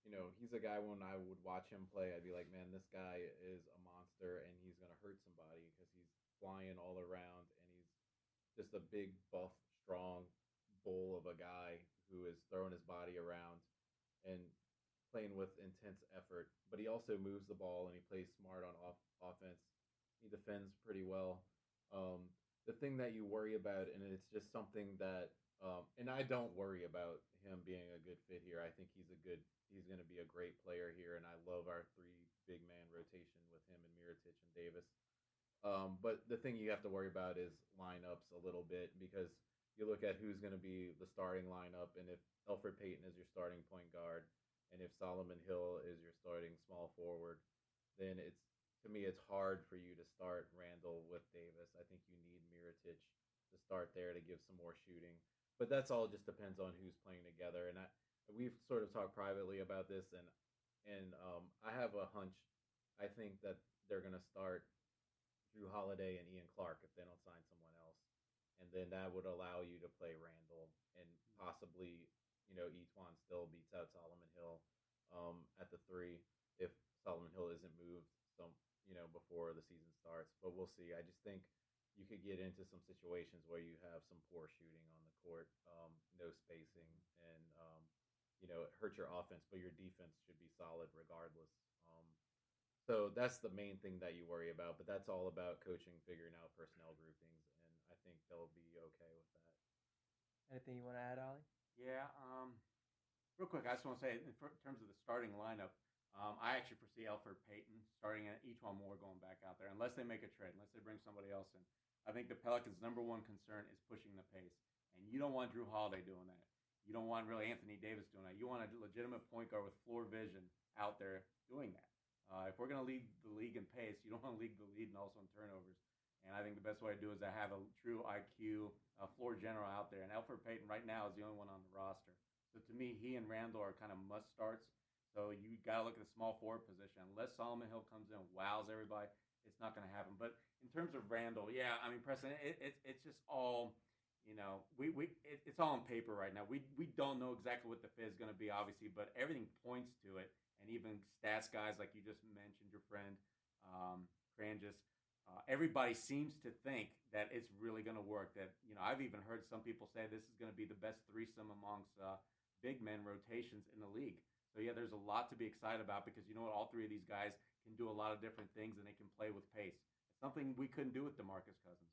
you know, he's a guy when I would watch him play, I'd be like, man, this guy is a monster and he's going to hurt somebody because he's flying all around and he's just a big, buff, strong bull of a guy who is throwing his body around and playing with intense effort. But he also moves the ball and he plays smart on off- offense. He defends pretty well. Um, the thing that you worry about, and it's just something that um, and I don't worry about him being a good fit here. I think he's a good. He's going to be a great player here, and I love our three big man rotation with him and Mirotic and Davis. Um, but the thing you have to worry about is lineups a little bit because you look at who's going to be the starting lineup, and if Elfrid Payton is your starting point guard, and if Solomon Hill is your starting small forward, then it's to me it's hard for you to start Randle with Davis. I think you need Mirotic to start there to give some more shooting but that's all just depends on who's playing together. And I we've sort of talked privately about this, and and um, I have a hunch. I think that they're going to start Jrue Holiday and Ian Clark if they don't sign someone else, and then that would allow you to play Randle and possibly you know E'Twaun still beats out Solomon Hill um, at the three if Solomon Hill isn't moved some you know before the season starts. But we'll see. I just think you could get into some situations where you have some poor shooting on the court, um, no spacing, and um, you know it hurts your offense, but your defense should be solid regardless. Um, so that's the main thing that you worry about, but that's all about coaching, figuring out personnel groupings, and I think they'll be okay with that. Anything you want to add, Ollie? Yeah. Um, real quick, I just want to say, in terms of the starting lineup, um, I actually foresee Elfrid Payton starting at E'Twaun Moore going back out there, unless they make a trade, unless they bring somebody else in. I think the Pelicans' number one concern is pushing the pace, and you don't want Jrue Holiday doing that. You don't want really Anthony Davis doing that. You want a legitimate point guard with floor vision out there doing that. Uh, if we're going to lead the league in pace, you don't want to lead the lead and also in turnovers. And I think the best way to do is to have a true IQ uh, floor general out there. And Elfrid Payton right now is the only one on the roster. So to me, he and Randle are kind of must starts. So you got to look at the small forward position. Unless Solomon Hill comes in and wows everybody, it's not going to happen. But in terms of Randle, yeah, I mean Preston, it, it, it's just all you know. We we it, it's all on paper right now. We we don't know exactly what the fit is going to be, obviously, but everything points to it. And even stats guys like you just mentioned, your friend um, Kranjis, uh, everybody seems to think that it's really going to work. That you know, I've even heard some people say this is going to be the best threesome amongst uh, big men rotations in the league. So yeah, there's a lot to be excited about because you know what, all three of these guys can do a lot of different things and they can play with pace. It's something we couldn't do with DeMarcus Cousins.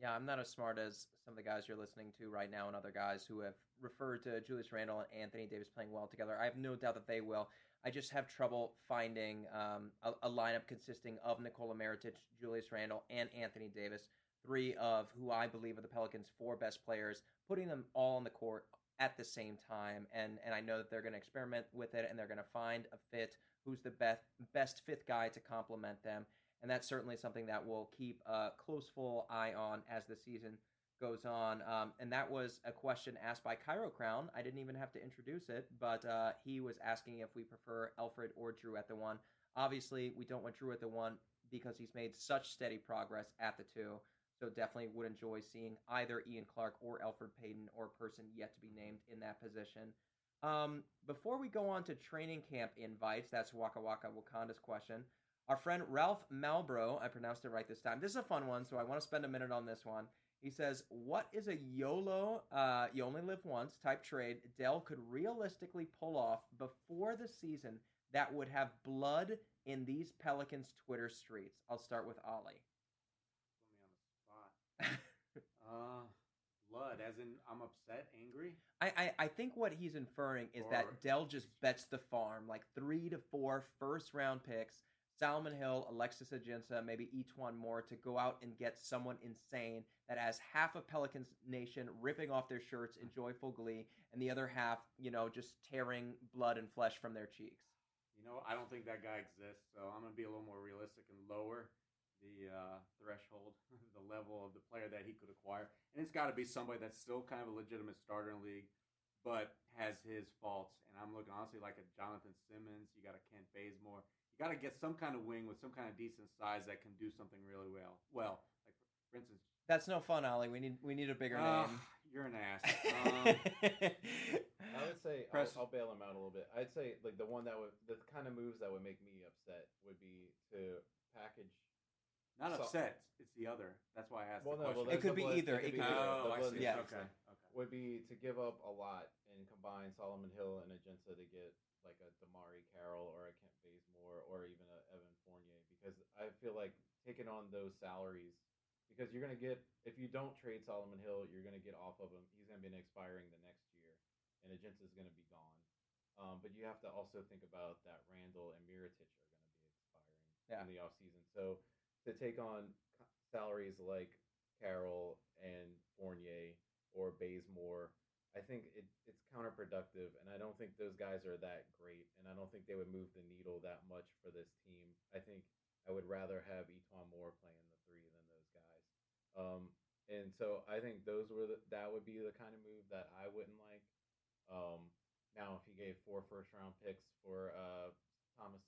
Yeah, I'm not as smart as some of the guys you're listening to right now and other guys who have referred to Julius Randle and Anthony Davis playing well together. I have no doubt that they will. I just have trouble finding um, a, a, lineup consisting of Nikola Mirotic, Julius Randle, and Anthony Davis, three of who I believe are the Pelicans' four best players, putting them all on the court at the same time. And and I know that they're going to experiment with it and they're going to find a fit who's the best best fifth guy to complement them. And that's certainly something that we'll keep a close full eye on as the season goes on. Um, and that was a question asked by Cairo Crown. I didn't even have to introduce it, but uh, he was asking if we prefer Elfrid or Jrue at the one. Obviously, we don't want Jrue at the one because he's made such steady progress at the two. So definitely would enjoy seeing either Ian Clark or Elfrid Payton or a person yet to be named in that position. Um, before we go on to training camp invites, that's Waka Waka Wakanda's question. Our friend Ralph Malbro, I pronounced it right this time. This is a fun one, so I want to spend a minute on this one. He says, "What is a YOLO, uh, you only live once type trade Dell could realistically pull off before the season that would have blood in these Pelicans Twitter streets?" I'll start with Ollie. Put me on the spot. [LAUGHS] uh, blood, as in I'm upset, angry. I, I, I think what he's inferring is that Dell just bets the farm, like three to four first round picks, Solomon Hill, Alexis Ajinça, maybe E'Twaun Moore to go out and get someone insane that has half of Pelicans Nation ripping off their shirts in joyful glee, and the other half, you know, just tearing blood and flesh from their cheeks. You know, I don't think that guy exists, so I'm gonna be a little more realistic and lower the uh, threshold, [LAUGHS] the level of the player that he could acquire, and it's got to be somebody that's still kind of a legitimate starter in the league, but has his faults. And I'm looking honestly like a Jonathan Simmons. You got a Kent Bazemore. You got to get some kind of wing with some kind of decent size that can do something really well. Well, like for instance, That's no fun, Ollie. We need we need a bigger uh, name. you're an ass. Um, [LAUGHS] [LAUGHS] I would say I'll, I'll bail him out a little bit. I'd say like the one that would the kind of moves that would make me upset would be to package. not So- upset. It's the other. That's why I asked Well, the no, question. well, It could be blood- either. It It could be could be- either. oh, The I see. yeah. Okay. Okay. Would be to give up a lot and combine Solomon Hill and Ajinça to get like a DeMarre Carroll or a Kent Bazemore or even a Evan Fournier because I feel like taking on those salaries because you're gonna get if you don't trade Solomon Hill, you're gonna get off of him. He's gonna be an expiring the next year, and Ajinça's gonna be gone. Um, but you have to also think about that Randle and Mirotic are going to be expiring Yeah. in the offseason. So to take on salaries like Carroll and Fournier or Bazemore, I think it, it's counterproductive. And I don't think those guys are that great. And I don't think they would move the needle that much for this team. I think I would rather have E'Twaun Moore playing the three than those guys. Um, and so I think those were the, that would be the kind of move that I wouldn't like. Um, now, if he gave four first round picks for uh, Thomas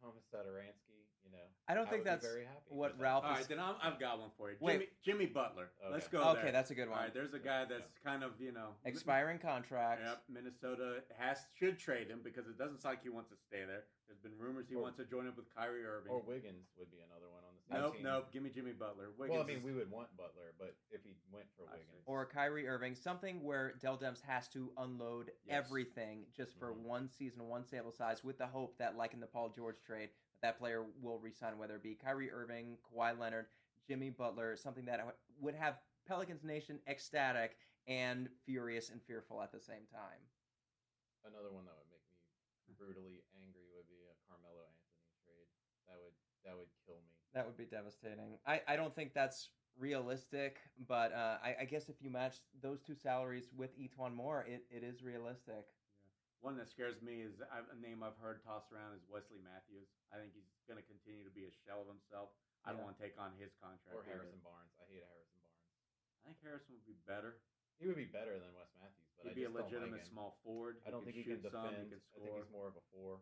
Thomas Satoransky, you know, I don't think would that's very happy what. Ralph All is. then I'm, I've got one for you. Wait. Jimmy, Jimmy Butler. Let's go okay, there. that's a good one. right, there's a guy that's kind of you know Expiring contract. Yep, Minnesota has should trade him because it doesn't sound like he wants to stay there. There's been rumors he Or- wants to join up with Kyrie Irving. Or Wiggins would be another one on the same nope, team. nope. Give me Jimmy Butler. Wiggins Well, I mean, we would want Butler, but if he went for I see. Wiggins, or Kyrie Irving, something where Dell Demps has to unload Yes. everything just for Mhm. one season, one sample size, with the hope that, like in the Paul George trade, that, that player will resign, whether it be Kyrie Irving, Kawhi Leonard, Jimmy Butler, something that would have Pelicans Nation ecstatic and furious and fearful at the same time. another one that would make me brutally angry would be a Carmelo Anthony trade. That would kill me. That would be devastating. I, I don't think that's realistic, but uh, I, I guess if you match those two salaries with E'Twaun Moore, it, it is realistic. Yeah. One that scares me is a name I've heard tossed around is Wesley Matthews. I think he's going to continue to be a shell of himself. I don't want to take on his contract. Or either. Harrison Barnes. I hate Harrison Barnes. I think Harrison would be better. He would be better than Wes Matthews, but He'd I be a just don't legitimate like small forward. I don't think he can shoot some, defend. He could I think he's more of a four.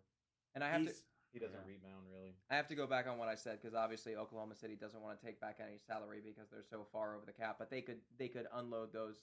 And I have to He's- He doesn't Yeah. rebound really. I have to go back on what I said because obviously Oklahoma City doesn't want to take back any salary because they're so far over the cap. But they could they could unload those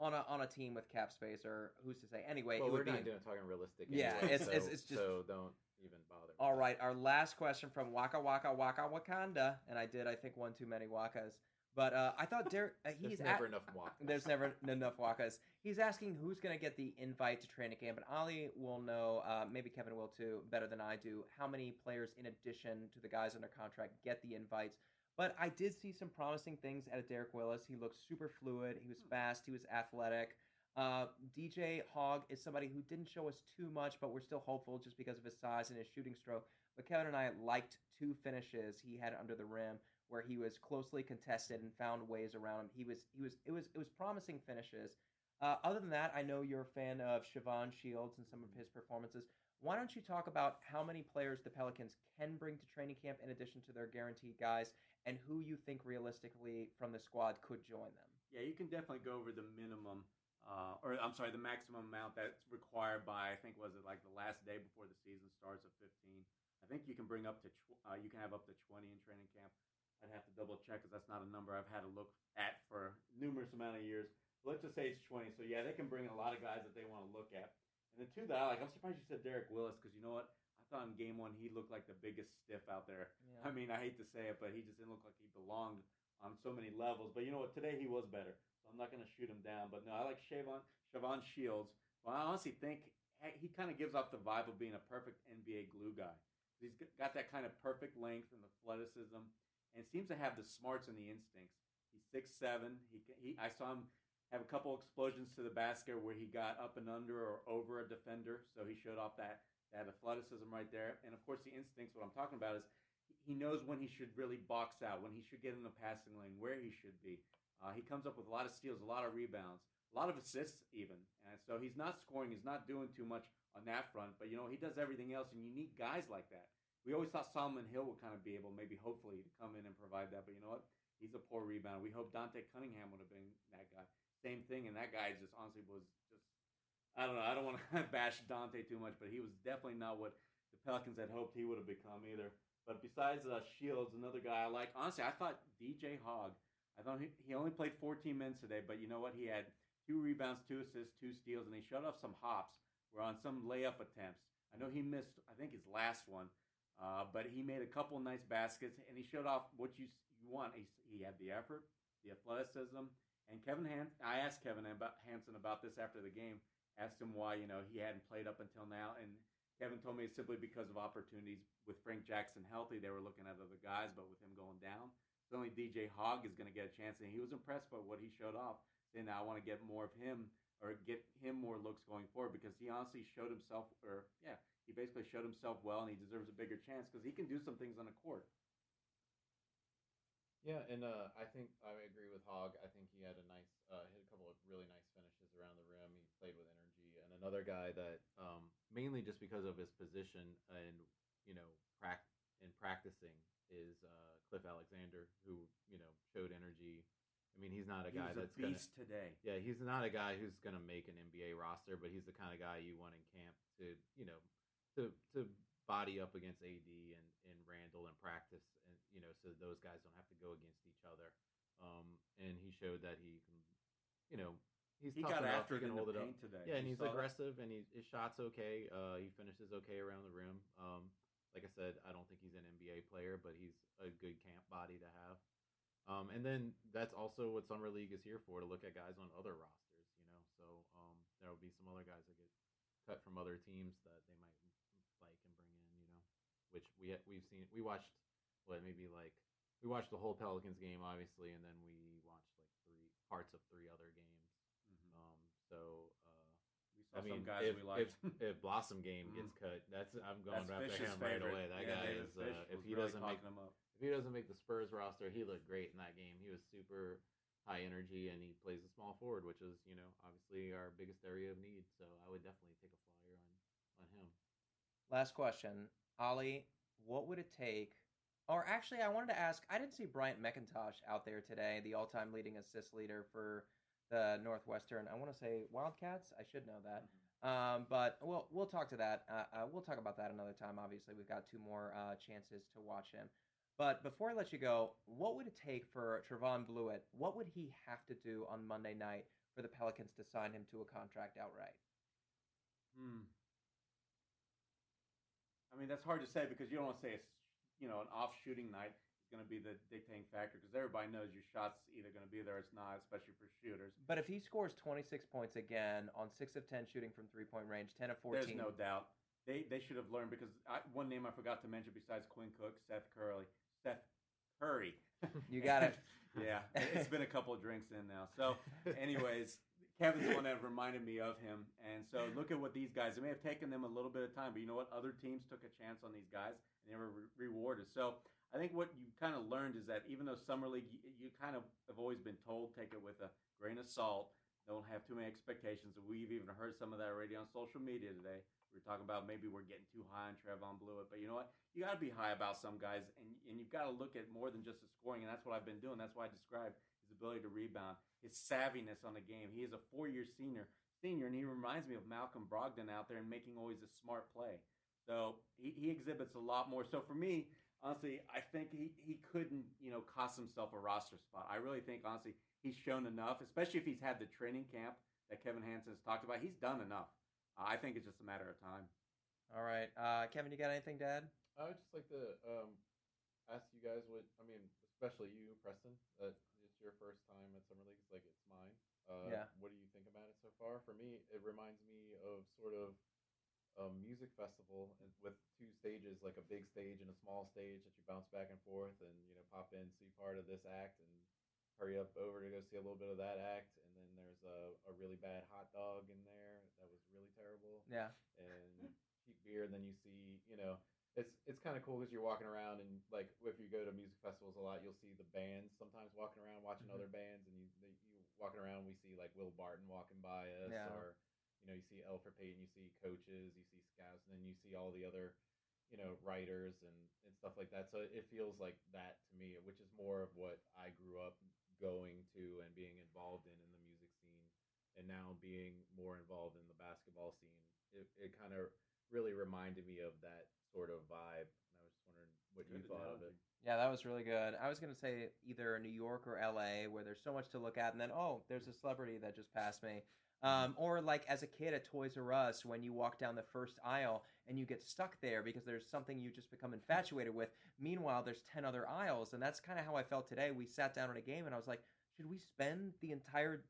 on a on a team with cap space or who's to say? Anyway, well, it we're would be not doing talking realistic. Yeah, anyway, it's- so, it's- it's just- so don't even bother. All right, that. Our last question from Waka Waka Waka Wakanda, and I did I think one too many Wakas, but uh, I thought Derek uh, There's he's never at- enough walk. There's never enough Wakas. He's asking who's going to get the invite to training camp, and Ollie will know, uh, maybe Kevin will too, better than I do, how many players in addition to the guys under contract get the invites. But I did see some promising things out of Derek Willis. He looked super fluid. He was fast. He was athletic. Uh, DJ Hogg is somebody who didn't show us too much, but we're still hopeful just because of his size and his shooting stroke. But Kevin and I liked two finishes he had under the rim where he was closely contested and found ways around him. He was he was it was it was promising finishes. Uh, other than that, I know you're a fan of Shavon Shields and some of his performances. Why don't you talk about how many players the Pelicans can bring to training camp in addition to their guaranteed guys, and who you think realistically from the squad could join them? Yeah, you can definitely go over the minimum, uh, or I'm sorry, the maximum amount that's required by I think was it like the last day before the season starts of 15. I think you can bring up to tw- uh, you can have up to 20 in training camp. I'd have to double check because that's not a number I've had to look at for numerous amount of years. Let's just say it's 20. So yeah, they can bring a lot of guys that they want to look at. And the two that I like, I'm surprised you said Derek Willis because you know what? I thought in game one he looked like the biggest stiff out there. Yeah. I mean, I hate to say it, but he just didn't look like he belonged on so many levels. But you know what? Today he was better, so I'm not going to shoot him down. But no, I like Shavon Shavon Shields. Well, I honestly think he kind of gives off the vibe of being a perfect NBA glue guy. He's got that kind of perfect length and athleticism, and seems to have the smarts and the instincts. He's six seven. He, he I saw him have a couple explosions to the basket where he got up and under or over a defender, so he showed off that that athleticism right there. And of course, the instincts. What I'm talking about is he knows when he should really box out, when he should get in the passing lane, where he should be. Uh, he comes up with a lot of steals, a lot of rebounds, a lot of assists, even. And so he's not scoring, he's not doing too much on that front. But you know, he does everything else, and you need guys like that. We always thought Solomon Hill would kind of be able, maybe hopefully, to come in and provide that. But you know what? He's a poor rebounder. We hope Dante Cunningham would have been that guy. Same thing, and that guy just honestly was just. I don't know. I don't want to [LAUGHS] bash Dante too much, but he was definitely not what the Pelicans had hoped he would have become either. But besides uh, Shields, another guy I like. Honestly, I thought DJ Hogg. I thought he, he only played 14 minutes today, but you know what? He had two rebounds, two assists, two steals, and he shut off some hops. Were on some layup attempts. I know he missed. I think his last one, uh, but he made a couple nice baskets, and he showed off what you you want. He, he had the effort, the athleticism, and Kevin Han- I asked Kevin about Hanson about this after the game. Asked him why you know he hadn't played up until now, and Kevin told me it's simply because of opportunities with Frank Jackson healthy. They were looking at other guys, but with him going down, only DJ Hogg is going to get a chance, and he was impressed by what he showed off. Saying, I want to get more of him." Or get him more looks going forward because he honestly showed himself, or yeah, he basically showed himself well, and he deserves a bigger chance because he can do some things on the court. Yeah, and uh, I think I agree with Hogg. I think he had a nice, uh, hit a couple of really nice finishes around the rim. He played with energy, and another guy that um, mainly just because of his position and you know, prac- in practicing is uh, Cliff Alexander, who you know showed energy. I mean, he's not a guy a that's gonna, beast today. yeah, he's not a guy who's going to make an NBA roster, but he's the kind of guy you want in camp to, you know, to to body up against AD and, and Randle and practice, and you know, so those guys don't have to go against each other. Um, and he showed that he can, you know, he's He tough got enough, after he can hold it up. today. Yeah, and You he's saw that? aggressive, and he, his shot's okay. Uh, he finishes okay around the rim. Um, like I said, I don't think he's an NBA player, but he's a good camp body to have. Um, and then that's also what summer league is here for—to look at guys on other rosters. You know, so um, there will be some other guys that get cut from other teams that they might like and bring in. You know, which we we've seen. We watched what maybe like we watched the whole Pelicans game, obviously, and then we watched like three parts of three other games. Mhm. Um, so. We saw I mean, some guys if, we liked. if, if Blossom game gets [LAUGHS] cut, that's I'm going That's right after Fish's him right away. That Yeah, guy David is. Uh, if he really doesn't make him up. if he doesn't make the Spurs roster, he looked great in that game. He was super high energy and he plays a small forward, which is you know obviously our biggest area of need. So I would definitely take a flyer on on him. Last question, Ollie. What would it take? Or actually, I wanted to ask. I didn't see Bryant McIntosh out there today, the all-time leading assist leader for the Northwestern. I want to say Wildcats. I should know that. Um, but we'll we'll talk to that. Uh, uh, we'll talk about that another time. Obviously, we've got two more uh, chances to watch him. But before I let you go, what would it take for Trevon Bluiett? What would he have to do on Monday night for the Pelicans to sign him to a contract outright? Hmm. I mean, that's hard to say because you don't want to say it's you know an off shooting night going to be the dictating factor because everybody knows your shots either going to be there or it's not, especially for shooters. But if he scores 26 points again on 6 of 10 shooting from three point range, 10 of 14. There's no doubt they they should have learned because I, one name I forgot to mention besides Quinn Cook, Seth Curry, Seth Curry. [LAUGHS] You got it. [LAUGHS] yeah, it's been a couple of drinks in now. So, anyways, Kevin's the one that reminded me of him. And so, look at what these guys. It may have taken them a little bit of time, but you know what? Other teams took a chance on these guys, and they were re- rewarded. So, I think what you've kind of learned is that even though summer league, you, you kind of have always been told take it with a grain of salt. Don't have too many expectations. We've even heard some of that already on social media today. We were talking about maybe we're getting too high on Trevon Bluiett, but you know what? You got to be high about some guys, and and you've got to look at more than just the scoring, and that's what I've been doing. That's why I described his ability to rebound, his savviness on the game. He is a four-year senior, senior, and he reminds me of Malcolm Brogdon out there and making always a smart play. So he, he exhibits a lot more. So for me, honestly, I think he, he couldn't, you know, cost himself a roster spot. I really think, honestly, he's shown enough, especially if he's had the training camp that Kevin Hanson has talked about. He's done enough. Uh, I think it's just a matter of time. All right, uh, Kevin, you got anything, Dad? I would just like to um, ask you guys what I mean, especially you, Preston. That it's your first time at Summer League. It's like it's mine. Uh, Yeah. What do you think about it so far? For me, it reminds me of sort of a music festival with two stages, like a big stage and a small stage that you bounce back and forth, and you know, pop in, see part of this act, and hurry up over to go see a little bit of that act, and then there's a, a really bad hot dog in there that was really terrible Yeah. and cheap beer, and then you see, you know, it's it's kind of cool because you're walking around and like if you go to music festivals a lot, you'll see the bands sometimes walking around watching Mhm. other bands, and you you walking around, we see like Will Barton walking by us, Yeah. or know, you see Elfrid Payton, you see coaches, you see scouts, and then you see all the other you know writers and and stuff like that. So it feels like that to me, which is more of what I grew up going to and being involved in in the music scene, and now being more involved in the basketball scene. It it kind of really reminded me of that sort of vibe. And I was just wondering what you Good thought of it. Yeah, that was really good. I was gonna say either New York or LA, where there's so much to look at, and then oh, there's a celebrity that just passed me. Um, or like as a kid at Toys R Us, when you walk down the first aisle and you get stuck there because there's something you just become infatuated with. Meanwhile, there's ten other aisles, and that's kind of how I felt today. We sat down at a game, and I was like, should we spend the entire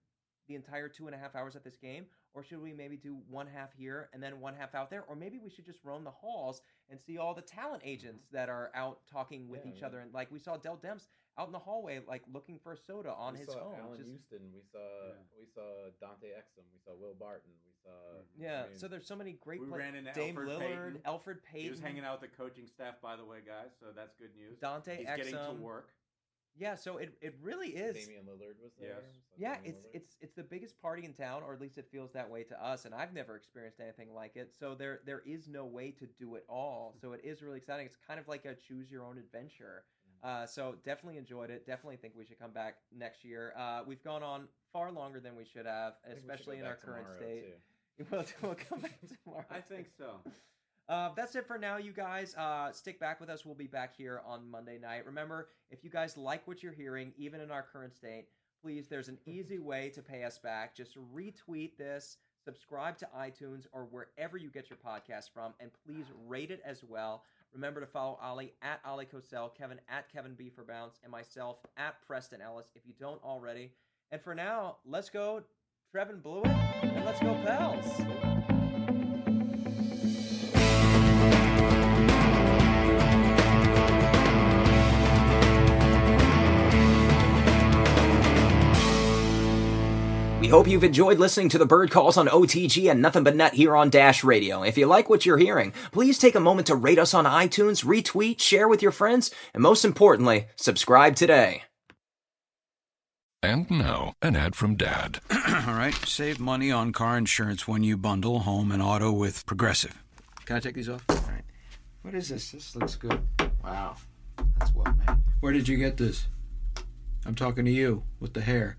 the entire two and a half hours at this game, or should we maybe do one half here and then one half out there, or maybe we should just roam the halls and see all the talent agents that are out talking with Yeah, each yeah. other. And like we saw Dell Demps out in the hallway, like looking for a soda on we his saw phone. Alan just- Houston. We saw Yeah. we saw Dante Exum. We saw Will Barton. We saw Mhm. yeah, I mean, so there's so many great We pla- ran into Dame Elfrid Lillard, Payton. Elfrid Payton. He was hanging out with the coaching staff, by the way, guys. So that's good news. Dante He's getting to work. Yeah, so it, it really is. Damian Lillard was there. Yes. We saw Yeah, Damian it's Lillard. it's it's the biggest party in town, or at least it feels that way to us. And I've never experienced anything like it. So there there is no way to do it all. [LAUGHS] So it is really exciting. It's kind of like a choose your own adventure. Uh, so definitely enjoyed it. Definitely think we should come back next year. Uh, we've gone on far longer than we should have, we should especially in our current state. [LAUGHS] We'll, we'll come back [LAUGHS] tomorrow. I think so. [LAUGHS] Uh, that's it for now, you guys. Uh, stick back with us. We'll be back here on Monday night. Remember, if you guys like what you're hearing, even in our current state, please, there's an easy way to pay us back. Just retweet this, subscribe to iTunes or wherever you get your podcast from, and please [SIGHS] rate it as well. Remember to follow Ollie at Ollie Kosel, Kevin at Kevin B for Bounce, and myself at Preston Ellis if you don't already. And for now, let's go Trevon Bluiett and let's go Pels. We hope you've enjoyed listening to the bird calls on OTG and Nothing But Net here on Dash Radio. If you like what you're hearing, please take a moment to rate us on iTunes, retweet, share with your friends, and most importantly, subscribe today. And now, an ad from Dad. [CLEARS THROAT] All right, save money on car insurance when you bundle home and auto with Progressive. Can I take these off? All right. What is this? This looks good. Wow, that's well made. Where did you get this? I'm talking to you with the hair.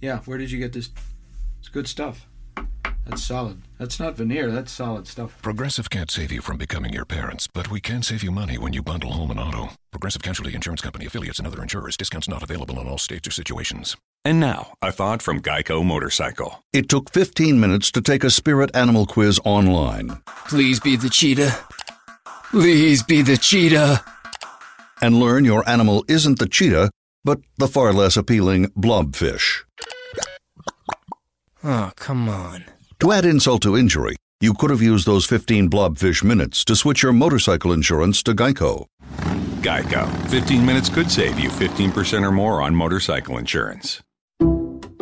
Yeah, where did you get this? It's good stuff. That's solid. That's not veneer. That's solid stuff. Progressive can't save you from becoming your parents, but we can save you money when you bundle home and auto. Progressive Casualty Insurance Company affiliates and other insurers. Discounts not available in all states or situations. And now, a thought from Geico Motorcycle. It took 15 minutes to take a spirit animal quiz online Please be the cheetah. Please be the cheetah. and learn your animal isn't the cheetah, but the far less appealing blobfish. Oh, come on. To add insult to injury, you could have used those 15 blobfish minutes to switch your motorcycle insurance to Geico. Geico. 15 minutes could save you 15% or more on motorcycle insurance.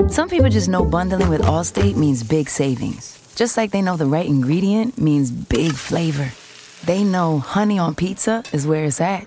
Some people just know bundling with Allstate means big savings. Just like they know the right ingredient means big flavor. They know honey on pizza is where it's at,